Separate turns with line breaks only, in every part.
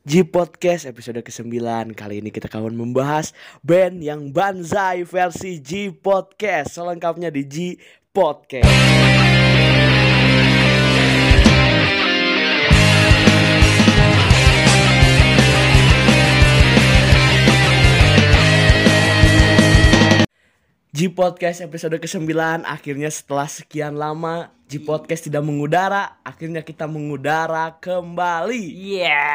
G Podcast episode ke-9 Kali ini kita akan membahas band yang banzai versi G Podcast. Selengkapnya di G Podcast G Podcast episode ke-9 Akhirnya setelah sekian lama G Podcast tidak mengudara Akhirnya kita mengudara kembali
Iya.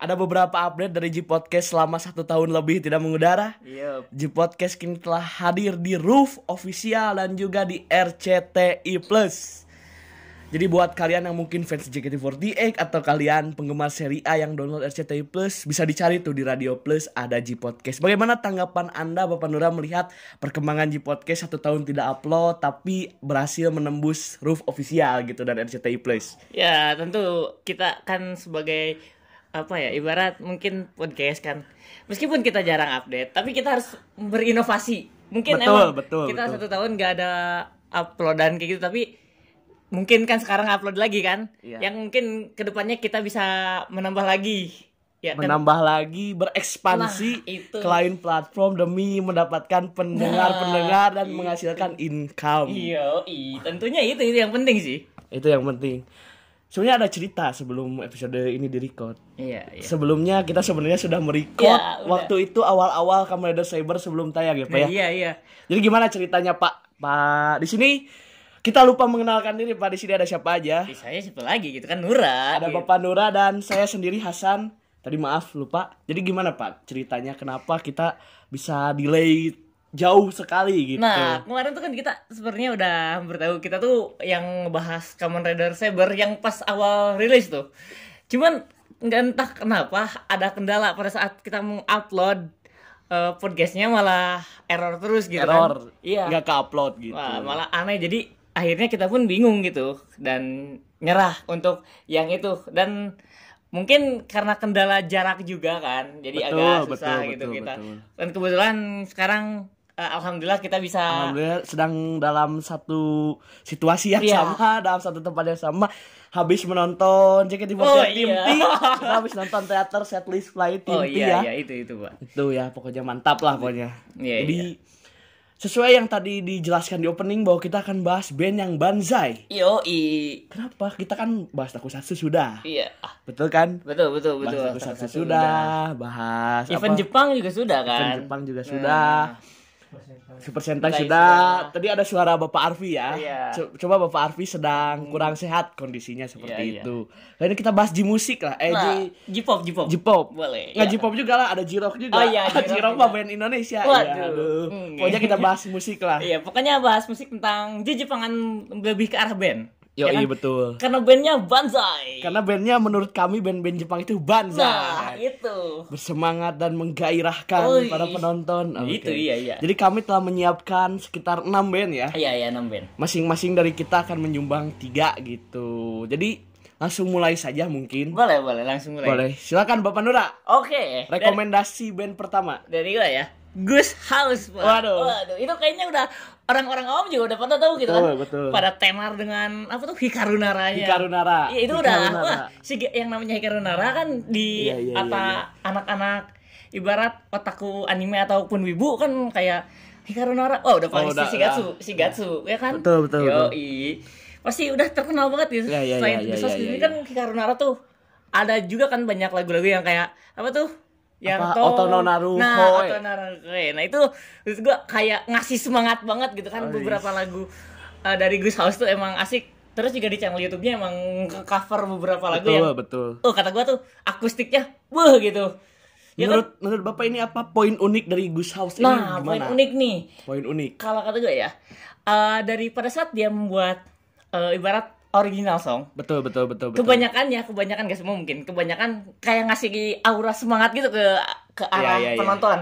Ada beberapa update dari G Podcast selama satu tahun lebih tidak mengudara.
Yup.
G Podcast kini telah hadir di Roof Official dan juga di RCTI Plus. Jadi buat kalian yang mungkin fans JKT48 atau kalian penggemar seri A yang download RCTI Plus bisa dicari tuh di Radio Plus ada G Podcast. Bagaimana tanggapan Anda Bapak Nura melihat perkembangan G Podcast satu tahun tidak upload tapi berhasil menembus Roof Official gitu dan RCTI Plus?
Ya tentu kita kan sebagai apa ya ibarat mungkin podcast kan meskipun kita jarang update tapi kita harus berinovasi mungkin
Betul,
emang
betul,
kita
betul.
satu tahun nggak ada uploadan kayak gitu tapi mungkin kan sekarang upload lagi kan
Iya.
yang mungkin ke depannya kita bisa menambah lagi ya
menambah lagi berekspansi
Nah, itu.
ke lain platform demi mendapatkan pendengar-pendengar dan menghasilkan income.
iya tentunya itu itu yang penting sih
Itu yang penting. Sebenarnya ada cerita sebelum episode ini direcord.
iya iya
Sebelumnya kita sebenarnya sudah merecord
Ya,
waktu itu awal-awal Kamen Rider Saber sebelum tayang ya, Pak ya.
Nah, iya iya
Jadi gimana ceritanya, Pak? Pak, di sini kita lupa mengenalkan diri, Pak. Di sini ada siapa aja?
Ih, saya siapa lagi gitu kan Nura
Ada
gitu.
Bapak Nura dan saya sendiri Hasan. Tadi maaf lupa. Jadi gimana Pak ceritanya kenapa kita bisa delay jauh sekali gitu?
Nah, kemarin tuh kan kita sebenarnya udah hampir tahu kita tuh yang ngebahas Kamen Rider Saber yang pas awal rilis tuh. Cuman nggak entah kenapa ada kendala pada saat kita mengupload eh, podcastnya malah error terus gitu
Error.
kan. Iya.
Nggak ke-upload gitu.
Wah, malah aneh jadi akhirnya kita pun bingung gitu dan nyerah untuk yang itu dan mungkin karena kendala jarak juga kan jadi
Betul,
agak susah
betul,
gitu
betul,
kita
betul.
dan kebetulan sekarang eh, alhamdulillah kita bisa
Alhamdulillah sedang dalam satu situasi yang
Iya.
sama, dalam satu tempat yang sama. Habis menonton JKT48
Oh, iya.
Kita habis nonton teater setlist flight
oh iya
ya.
iya itu itu pak
Itu ya pokoknya mantap lah pokoknya.
Iya,
Jadi sesuai yang tadi dijelaskan di opening bahwa kita akan bahas band yang banzai.
yo i
Kenapa? Kita kan bahas Takusatsu sudah.
iya
Betul kan?
betul betul betul
bahas Takusatsu sudah, bahas
event
apa?
Jepang juga sudah
Event
kan
Jepang juga
Nah,
sudah. Super Sentai
Sentai
sudah. Tadi ada suara Bapak Arfi ya.
Iya.
Co- Coba Bapak Arfi sedang kurang sehat kondisinya seperti
Iya, iya.
itu. Nah, ini kita bahas di musik lah. Eh,
nah,
di
J-pop J-pop
J-pop.
boleh
Nggak
ya.
J-pop juga lah, ada J-rock juga.
Oh, iya, J-rock
mah band Indonesia.
Waduh.
Iya, aduh.
Hmm.
Pokoknya kita bahas musik lah.
iya pokoknya bahas musik tentang Jepangan lebih ke arah band
Yo,
Ya
iya
kan?
betul.
karena bandnya Banzai
Karena bandnya menurut kami band-band Jepang itu
nah
banzai.
itu
bersemangat dan menggairahkan
Oh,
para penonton. Oke.
Itu, iya, iya.
Jadi kami telah menyiapkan sekitar 6 band ya.
iya iya enam band
Masing-masing dari kita akan menyumbang tiga gitu. Jadi langsung mulai saja mungkin.
boleh boleh langsung mulai
Boleh. Silakan Bapak Nura.
oke dari,
Rekomendasi band pertama.
dari gue ya Gus House Pak.
Waduh.
Waduh, itu kayaknya udah orang-orang awam juga udah pada tahu gitu
Betul,
kan.
betul.
Pada tenar dengan apa tuh Hikaru Naranya.
Hikaru Nara.
Iya, itu
Hikaru
udah
Nara.
wah, si yang namanya Hikaru Nara kan di
Iya, iya,
apa
iya,
anak-anak ibarat otaku anime ataupun wibu kan kayak Hikaru Nara. Oh, udah
Oh, udah,
si Shigatsu,
udah.
Shigatsu, ya kan?
Betul, betul,
Yoi. Pasti udah terkenal banget gitu.
Iya, iya,
Selain
iya,
Gus
iya,
House
iya,
ini
iya.
kan Hikaru Nara tuh ada juga kan banyak lagu-lagu yang kayak apa tuh? Yang
Apa,
tol-
Otono Naruko,
Nah,
eh.
Otono Naruko. Nah, itu menurut gua kayak ngasih semangat banget gitu kan
Oh,
beberapa lagu uh, dari Gus House tuh emang asik. Terus juga di channel YouTube-nya emang cover beberapa lagu
Betul,
yang
betul.
oh kata gua tuh akustiknya wah gitu. Ya kan?
Menurut menurut Bapak ini apa poin unik dari Gus House ini
Nah, poin
gimana?
unik nih.
Poin unik.
Kalau kata gue ya, uh, dari pada saat dia membuat uh, ibarat original song,
Betul, betul, betul, betul.
kebanyakan ya, kebanyakan gak semua mungkin, kebanyakan kayak ngasih aura semangat gitu ke ke arah
iya, iya.
penonton.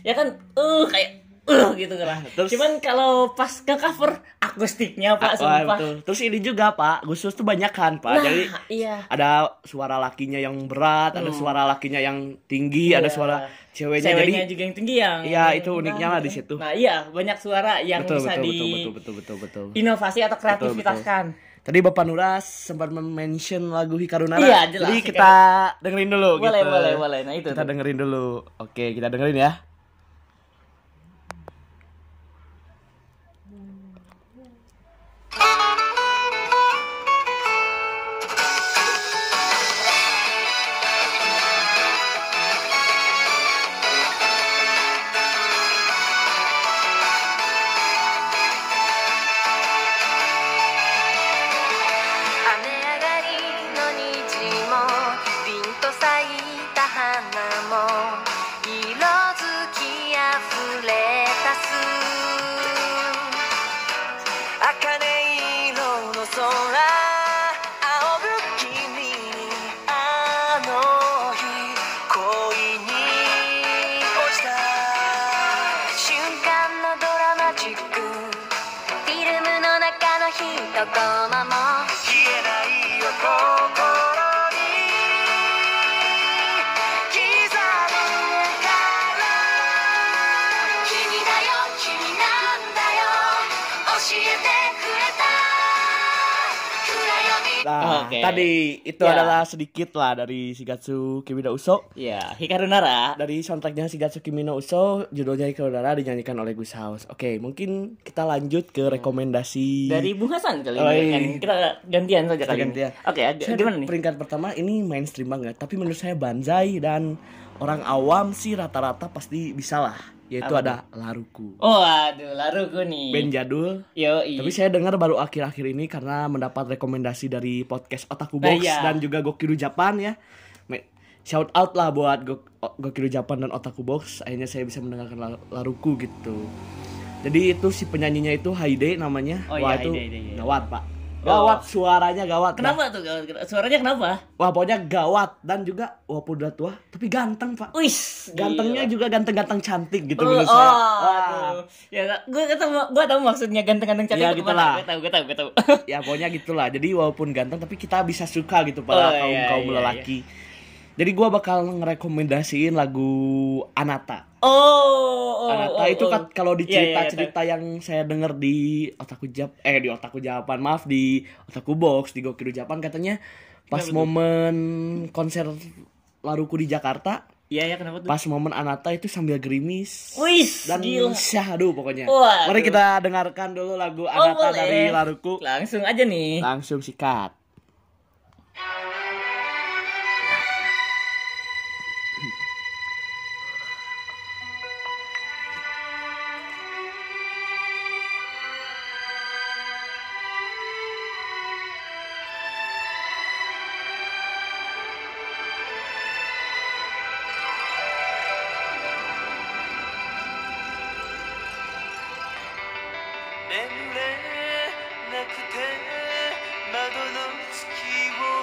Ya kan, uh kayak uh gitu kan.
Terus-
Cuman kalau pas ke cover akustiknya Pak,
Ah, wah,
sumpah.
betul. Terus ini juga Pak, House tuh banyak kan Pak.
Nah,
Jadi
iya.
ada suara lakinya yang berat, ada suara lakinya yang tinggi, ada
Iya.
suara ceweknya.
Ceweknya
Jadi
juga yang tinggi yang
Iya, itu uniknya lah di situ.
Nah, iya, banyak suara yang
betul,
bisa
betul,
di
betul, betul, betul, betul, betul.
inovasi atau kreativitaskan.
Tadi Bapak Nuras sempat mention lagu Hikaru Nara.
Iya, jelas,
Jadi kita dengerin dulu
Boleh,
gitu.
boleh, boleh. Nah, itu
Kita
tuh.
dengerin dulu. Oke, kita dengerin ya.「
の一コ 闇
Oke.
tadi itu
Ya.
adalah sedikit lah dari Shigatsu Kimi no Uso.
Iya, Hikaru Nara.
Dari soundtracknya Shigatsu Kimi no Uso, judulnya Hikaru Nara dinyanyikan oleh Gus House. Oke, mungkin kita lanjut ke rekomendasi
Dari Bung Hasan kali
Oh,
ini
iya.
kan. Kita gantian saja kali
gantian.
ini. Oke,
Saya
gimana nih?
Peringkat pertama ini mainstream banget, tapi menurut saya Banzai dan orang awam sih rata-rata pasti bisa lah. Yaitu
Apa
ada Laruku.
Oh, aduh, Laruku nih.
Band jadul.
Yo,
Tapi saya dengar baru akhir-akhir ini karena mendapat rekomendasi dari podcast Otaku
Nah,
Box
iya.
dan juga Gokiru Japan ya. Shout out lah buat Go- Gokiru Japan dan Otaku Box. Akhirnya saya bisa mendengarkan La- Laruku gitu. Jadi itu si penyanyinya itu Haide namanya.
Oh,
Wah
iya,
itu
Haide, Haide, iya.
Gawat pak.
Oh.
Gawat suaranya gawat. dah.
Kenapa tuh? Suaranya kenapa?
Wah pokoknya gawat dan juga walaupun udah tua tapi ganteng pak.
Wis,
Gantengnya
gila.
juga ganteng-ganteng cantik gitu
Oh,
menurut
oh,
saya. Wah.
aduh. Ya, gue tahu gue tahu maksudnya ganteng-ganteng cantik
Ya,
itu
gitu lah.
Gue tahu, gue tahu, gue tahu.
ya pokoknya gitulah jadi walaupun ganteng tapi kita bisa suka gitu
Oh,
pada
iya,
kaum kaum
iya,
lelaki jadi gua bakal ngerekomendasiin lagu Anata
Oh, oh,
Anata
oh,
itu
oh.
kan kalau di
Iya, iya, iya,
cerita-cerita yang saya dengar di Otaku Jap eh di Otaku Japan maaf di Otaku Box di Gokiru Japan katanya pas
Kenapa
momen konser Laruku di Jakarta
Iya, ya kenapa tuh?
pas momen Anata itu sambil gerimis
Wis,
dan
gila.
syahdu pokoknya
Waduh.
mari kita dengarkan dulu lagu
Oh,
Anata
boleh.
dari Laruku
Langsung aja nih.
langsung sikat
眠れなくて窓の月を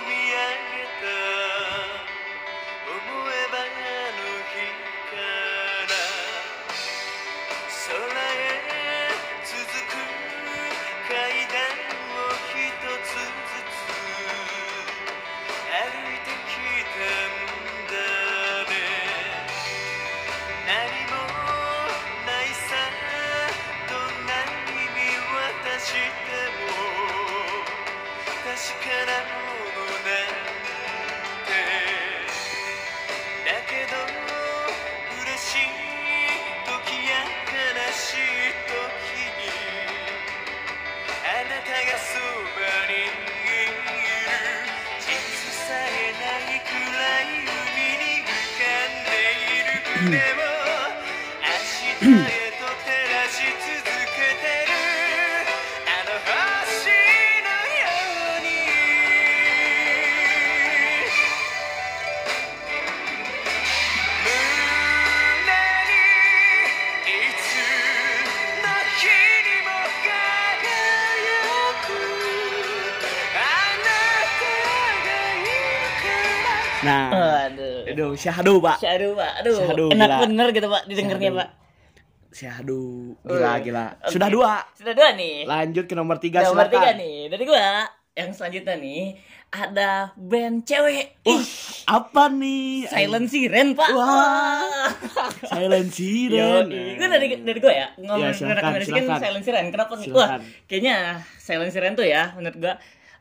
you. Syahdu pak
Syahdu, Pak. Aduh,
Syahdu,
enak
gila.
bener gitu, Pak, didengarnya. Pak.
Syahdu gila gila
oke.
sudah dua
Sudah dua nih.
lanjut ke nomor tiga
Nomor
silakan
tiga nih. Dari gua, yang selanjutnya nih ada band cewek. Ih,
apa nih
Silent Siren, Pak.
Wah. Silent Siren
itu dari dari gue ya ngomong
Ya, silakan, silakan.
Silent Siren. Kenapa nih? Wah, kayaknya Silent Siren tuh ya menurut gue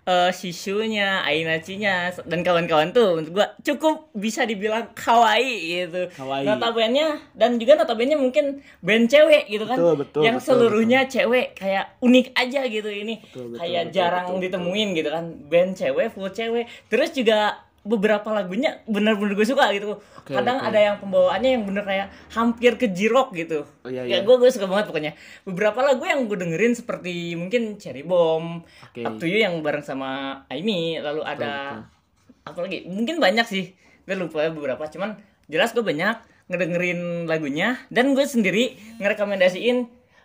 eh Shishu-nya, Ainachi-nya dan kawan-kawan tuh menurut gua cukup bisa dibilang kawaii gitu.
Kawaii.
Notabene dan juga notabene mungkin band cewek gitu kan.
Betul, betul,
yang
betul,
seluruhnya cewek kayak unik aja gitu ini.
Betul, betul,
kayak
betul,
jarang
betul,
ditemuin gitu kan. Band cewek, full cewek. Terus juga beberapa lagunya bener-bener gue suka gitu.
Oke,
Kadang
oke.
ada yang pembawaannya yang bener kayak hampir ke jirok gitu.
Oh, iya,
Ya
iya.
gue gue suka banget pokoknya. Beberapa lagu yang gue dengerin seperti mungkin Cherry Bomb,
Oke.
Up to You yang bareng sama Aimi, lalu ada apa lagi? Mungkin banyak sih. Gue lupa ya beberapa, cuman jelas gue banyak ngedengerin lagunya dan gue sendiri ngerekomendasiin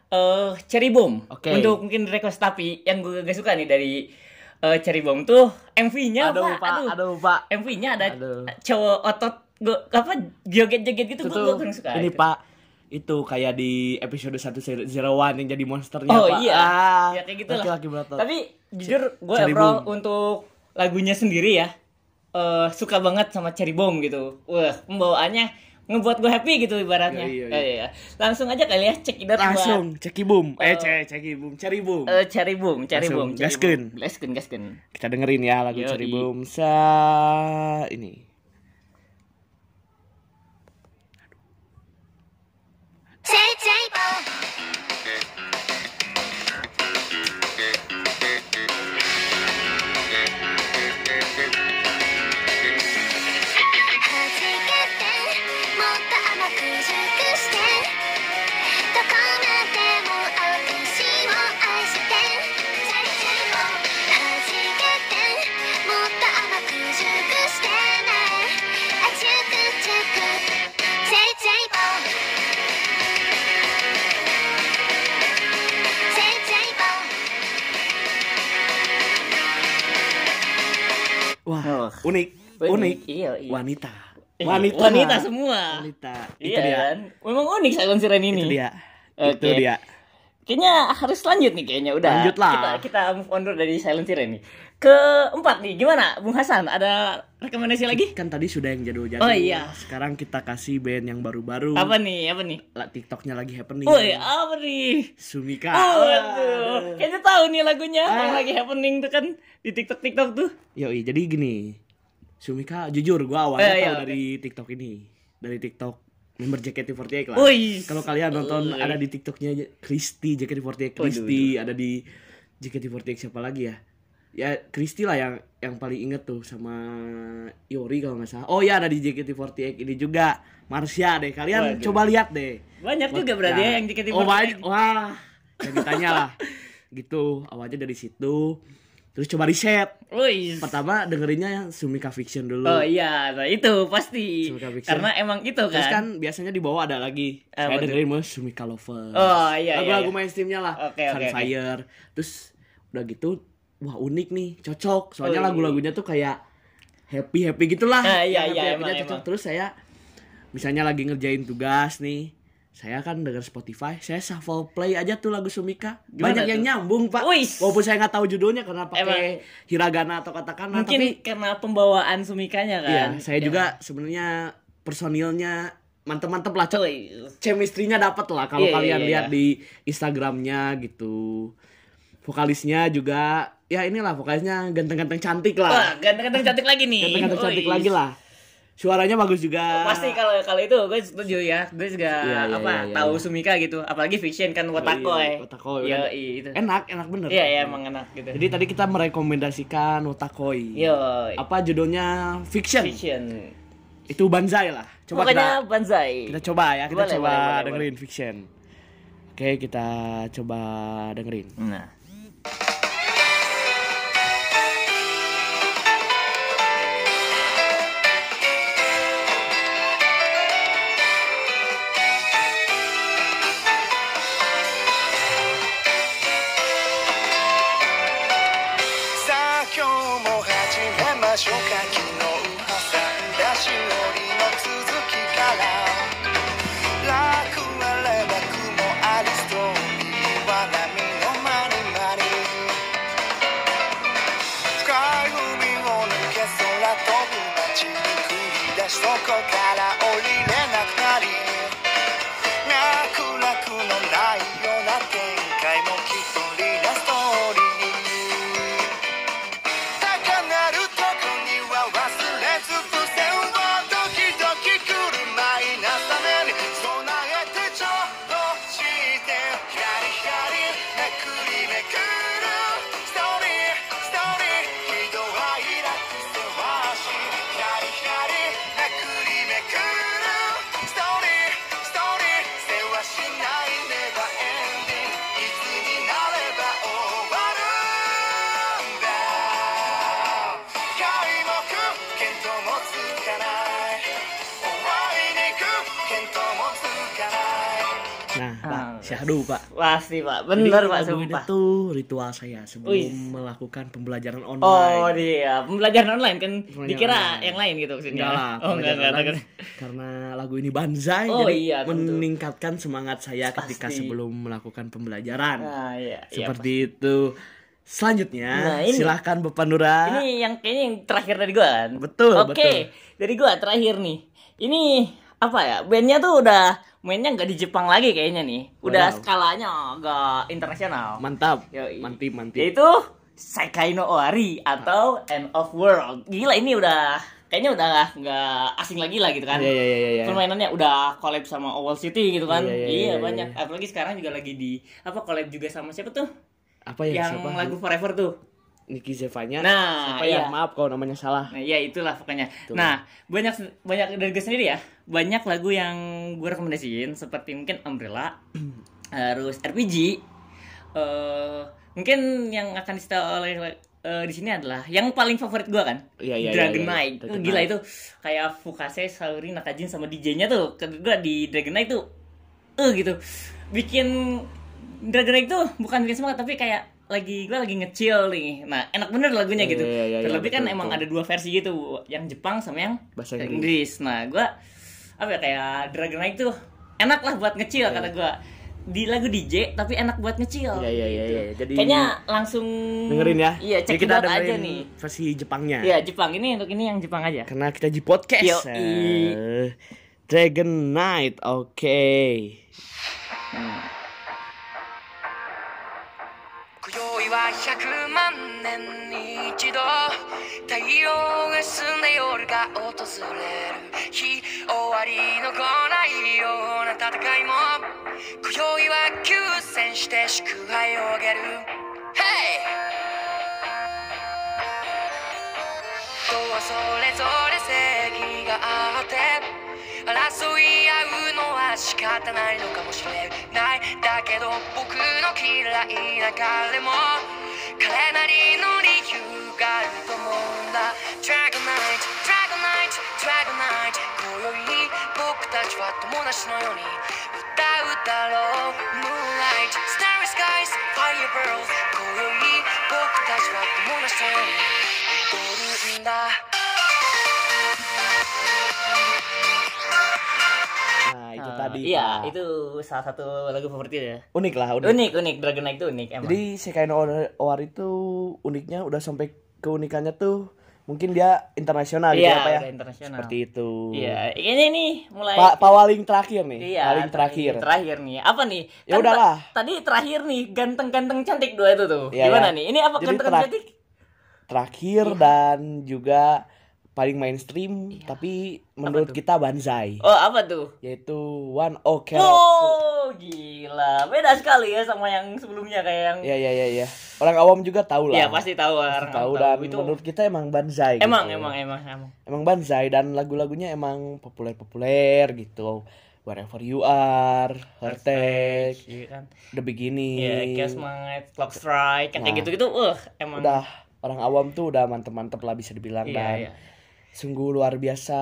eh Cherry Bomb
Oke.
untuk mungkin request tapi yang gue gak suka nih dari eh, Cherry Bomb tuh MV-nya
Aduh,
Pak.
Pak. Aduh, Pak.
MV-nya ada
Aduh.
cowok otot gue apa joget-joget gitu
Itu
gue kurang suka.
ini
itu.
Pak itu kayak di episode 101 yang jadi monsternya
Oh
Pak.
iya,
Ah,
ya kayak gitu lah.
laki-laki berotot.
Tapi jujur gue overall untuk lagunya sendiri ya, eh suka banget sama Cherry Bomb gitu. Wah pembawaannya ngebuat gue happy gitu ibaratnya.
Iya, iya,
Eh, iya. Langsung aja kali ya cek it out buat,
langsung ceki boom. Eh,
Eh,
cek ceki boom, cari boom.
eh, Cherry Bomb, Cherry
Langsung,
Bomb, Cherry
gaskeun.
Gaskeun, gaskeun.
Kita dengerin ya lagu
Yoi.
cari boom sa ini.
「はじ
unik.
iya, iya.
Wanita.
Eh,
Wanita.
wanita semua.
Wanita. Itu
Iya
dia.
kan? Memang unik Silent Siren ini.
Itu dia.
Oke.
Itu dia.
Kayaknya harus lanjut nih kayaknya udah.
Lanjut lah.
Kita kita move on dulu dari Silent Siren nih. Keempat nih, gimana Bung Hasan? Ada rekomendasi lagi?
Kan tadi sudah yang jadul-jadul.
Oh, iya.
Sekarang kita kasih band yang baru-baru.
Apa nih? Apa nih?
Lah, TikToknya lagi happening.
Woi, apa nih?
Sumika.
Oh, aduh. Kayaknya tahu nih lagunya yang
Ah.
lagi happening tuh kan di TikTok TikTok tuh.
Yoi, jadi gini. Sumika jujur gua awalnya
Eh,
tahu
iya,
dari TikTok ini. Dari TikTok member JKT48 lah. Kalau kalian nonton ada di TikToknya Kristi JKT48 Kristi, ada di JKT48 siapa lagi ya? Ya Kristi lah yang yang paling inget tuh sama Yori kalau nggak salah. Oh ya ada di JKT48 ini juga Marsha deh. Kalian
Waduh.
coba lihat deh.
Banyak juga berarti ya yang JKT48.
Oh banyak. Wah. Yang ditanya lah. gitu. Awalnya dari situ. Terus coba riset. Pertama dengerinnya yang Sumika Fiction dulu.
Oh iya, nah itu pasti.
Sumika Fiction.
Karena emang itu kan.
Terus kan biasanya di bawah ada lagi.
Apa
Saya dengerin mau Sumika Lover.
Oh, iya, iya,
Lagu-lagu
iya.
mainstreamnya lah.
Oke, oke,
Sunfire. Terus udah gitu, wah unik nih, cocok. Soalnya
iya.
lagu-lagunya tuh kayak happy happy gitulah.
Ah, iya, iya,
happy-happynya
emang,
cocok.
emang.
Terus saya misalnya lagi ngerjain tugas nih. Saya kan denger Spotify, saya shuffle play aja tuh lagu Sumika.
Gimana
Banyak yang
tuh?
nyambung, Pak.
Wis.
Walaupun saya nggak tahu judulnya karena pakai
Emang.
hiragana atau katakana,
Mungkin
tapi
karena pembawaan Sumikanya kan.
Iya, saya
Ya.
juga sebenarnya personilnya mantep-mantep lah.
Wih.
Chemistry-nya dapat lah kalau
Iya,
kalian
iya,
lihat
iya.
di Instagramnya gitu. Vokalisnya juga ya inilah vokalisnya ganteng-ganteng cantik
Wah,
lah.
ganteng-ganteng cantik lagi nih.
Ganteng-ganteng cantik lagi lah. Suaranya bagus juga.
Pasti kalau kalau itu gue setuju ya. Gue juga
Iya, iya,
apa
iya, iya,
tahu
iya.
Sumika gitu. Apalagi fiction kan.
Iya,
Iya,
bener.
iya itu.
Enak, enak bener.
Iya, iya emang enak gitu.
Jadi tadi kita merekomendasikan Otakoi.
Yo,
Apa judulnya? Fiction.
fiction.
Itu Banzai lah. Coba
Pokoknya
kita
banzai.
Kita coba ya, kita
Boleh,
coba
boleh, boleh,
dengerin fiction. Oke, kita coba dengerin.
Nah.「
こから降りれなくなり」「
Aduh, Pak.
Pasti pak,
Jadi
bener pak
lagu ini
sumpah.
tuh ritual saya sebelum
Wih.
melakukan pembelajaran
Oh
online.
dia pembelajaran online kan
Pembelajaran
dikira
online.
yang lain gitu maksudnya.
Enggak lah,
Oh enggak enggak. enggak.
online. Karena lagu ini banzai
Oh,
jadi
iya, tentu.
meningkatkan semangat saya ketika
Pasti.
sebelum melakukan pembelajaran.
Nah iya. iya,
Seperti itu. Selanjutnya,
Nah, ini.
silahkan Bapak Nura.
Pak. Ini yang kayaknya yang terakhir dari gua kan.
Betul,
Oke,
betul.
dari gua terakhir nih. Ini apa ya? Bandnya tuh udah mainnya nggak di Jepang lagi kayaknya nih. Udah
Wow.
skalanya agak internasional.
Mantap.
Yoi.
Mantip, mantip.
Yaitu Sekai no Owari atau End of World. Gila ini udah kayaknya udah nggak asing lagi lah gitu kan.
Iya, iya, iya, iya.
Permainannya udah collab sama Owl City gitu kan.
Iya, iya,
Iya,
iya,
banyak.
iya.
Apalagi sekarang juga lagi di apa collab juga sama siapa tuh?
Apa ya
yang
siapa?
lagu Forever tuh.
Niki Zevanya.
Nah,
siapa ya?
iya.
Maaf kalau namanya salah.
Nah, iya itulah pokoknya.
Betul.
Nah, banyak banyak dari gue sendiri ya. Banyak lagu yang gue rekomendasiin seperti mungkin Umbrella, harus RPG. eh mungkin yang akan disetel oleh eh, di sini adalah yang paling favorit gue kan.
Iya, iya, iya,
Dragon
iya.
Knight.
Dragon
Gila itu kayak Fukase, Saori, Nakajin sama DJ-nya tuh. Kedua di Dragon Knight tuh eh gitu. Bikin Dragon Knight tuh bukan bikin semangat tapi kayak lagi gue lagi ngecil nih. Nah, enak bener lagunya
Iya,
gitu.
iya, iya, iya,
Terlebih kan
betul,
emang
betul.
ada dua versi gitu, yang Jepang sama yang
Bahasa Inggris.
Inggris. Nah, gua apa ya kayak Dragon Knight tuh enak lah buat ngecil kata gua. Di lagu DJ tapi enak buat ngecil.
Iya, iya, iya,
gitu.
iya. Jadi
kayaknya langsung
dengerin ya.
Iya,
Jadi
cek
kita
aja
dengerin
nih.
versi Jepangnya.
Iya, Jepang ini untuk ini yang Jepang aja.
Karena kita di podcast.
Yoi.
Eh, Dragon Knight. Oke.
今宵は100万年に 一度太陽が澄んで夜が訪れる日終わりの来ないような戦いも今宵は休戦して祝杯をあげる Hey! 人はそれぞれ正義があって争い合うのは仕方ないのかもしれないだけど僕の嫌いな彼も彼なりのは友達のように歌うだろう Moonlight, Starry Skies, Firebirds 今宵僕たちは友達のように踊るんだ
Nah, itu
Eh,
tadi.
Iya,
Pak.
itu salah satu lagu favorit ya.
unik lah, unik.
Unik, unik Dragon Knight itu unik emang.
Jadi Sekai no Owari itu uniknya udah sampai keunikannya tuh mungkin dia internasional gitu
Iya,
ya, Pak ya.
internasional.
Seperti itu.
Iya, ini mulai
Pak paling terakhir nih,
Iya,
paling terakhir.
Terakhir nih. Apa nih?
Ya
Kan
udahlah.
ta- Tadi terakhir nih ganteng-ganteng cantik dua itu tuh.
Iya,
Gimana
iya.
nih? Ini apa
Jadi
ganteng
terak-
cantik?
Terakhir
Iya.
dan juga paling mainstream tapi menurut kita banzai
Oh, apa tuh?
yaitu One Ok
Oh, gila. Beda sekali ya sama yang sebelumnya kayak yang
Ya ya ya ya. Orang awam juga tahu lah.
Iya, pasti tahu orang
tahu
tahu
dan
itu.
menurut kita emang banzai.
Emang,
gitu.
emang, emang, emang.
Emang banzai dan lagu-lagunya emang populer-populer gitu. Wherever you are, Heartache,
Iya kan.
The Beginning.
Iya, Chaos Might, Clock Strike, kayak
Nah.
gitu-gitu. Uh, emang.
Udah orang awam tuh udah mantep-mantep lah bisa dibilang
Iya,
dan
iya.
Sungguh luar biasa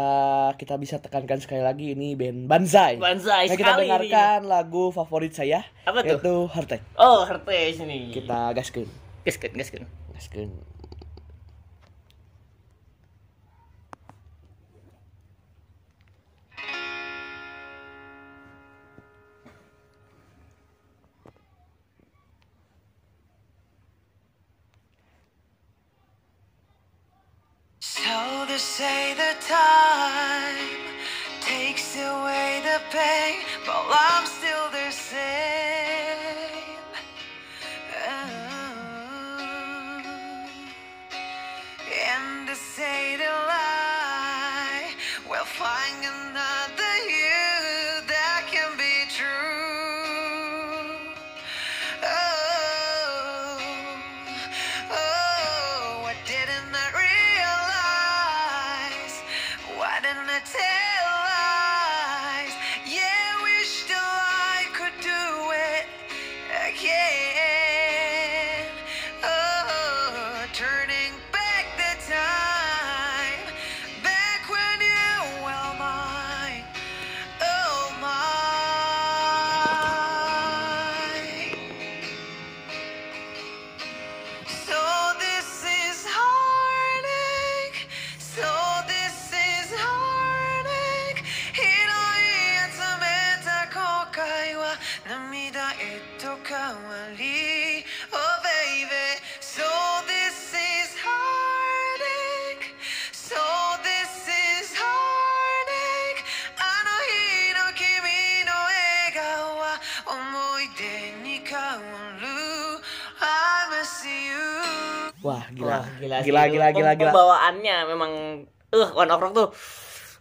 kita bisa tekankan sekali lagi ini band Banzai.
Banzai
Nah, kita dengarkan lagu favorit saya
Apa tuh?
yaitu Heartache.
Oh, Heartache nih.
Kita gaskeun.
gaskeun, gaskeun.
Gaskeun.
Say the time yeah.
Wah, gila.
Wah, gila, sih.
gila, gila, gila,
Pem-
gila.
Pembawaannya memang eh One Ok Rock tuh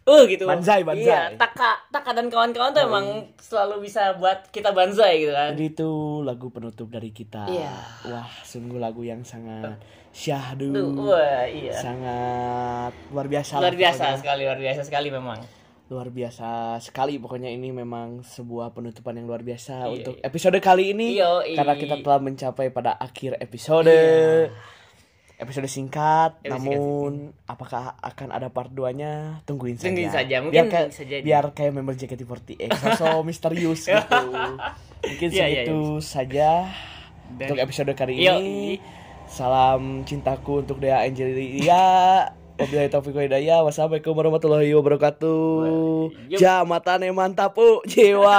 eh gitu.
Banzai, banzai.
Iya, Taka, Taka dan kawan-kawan tuh emang selalu bisa buat kita banzai gitu kan.
Jadi itu lagu penutup dari kita.
Iya.
Wah, sungguh lagu yang sangat syahdu.
Wah, iya.
Sangat luar biasa.
Luar biasa
pokoknya.
sekali, luar biasa sekali memang.
Luar biasa sekali pokoknya ini memang sebuah penutupan yang luar biasa
Iya,
untuk
iya.
episode kali ini
Iya, iya.
karena kita telah mencapai pada akhir episode.
Iya.
Episode singkat,
Episode
namun apakah akan ada part 2-nya? Tungguin saja.
Tungguin saja,
biar
mungkin
kayak,
bisa jadi.
biar kayak member JKT48 sosok misterius gitu. Mungkin
Iya, iya,
segitu saja
Dari-
untuk episode kali
Iya,
ini. Salam cintaku untuk Dea Angelia. Wabillahi taufiq hidayah. Wassalamualaikum warahmatullahi wabarakatuh.
Yup.
Jamatane mantap, jiwa.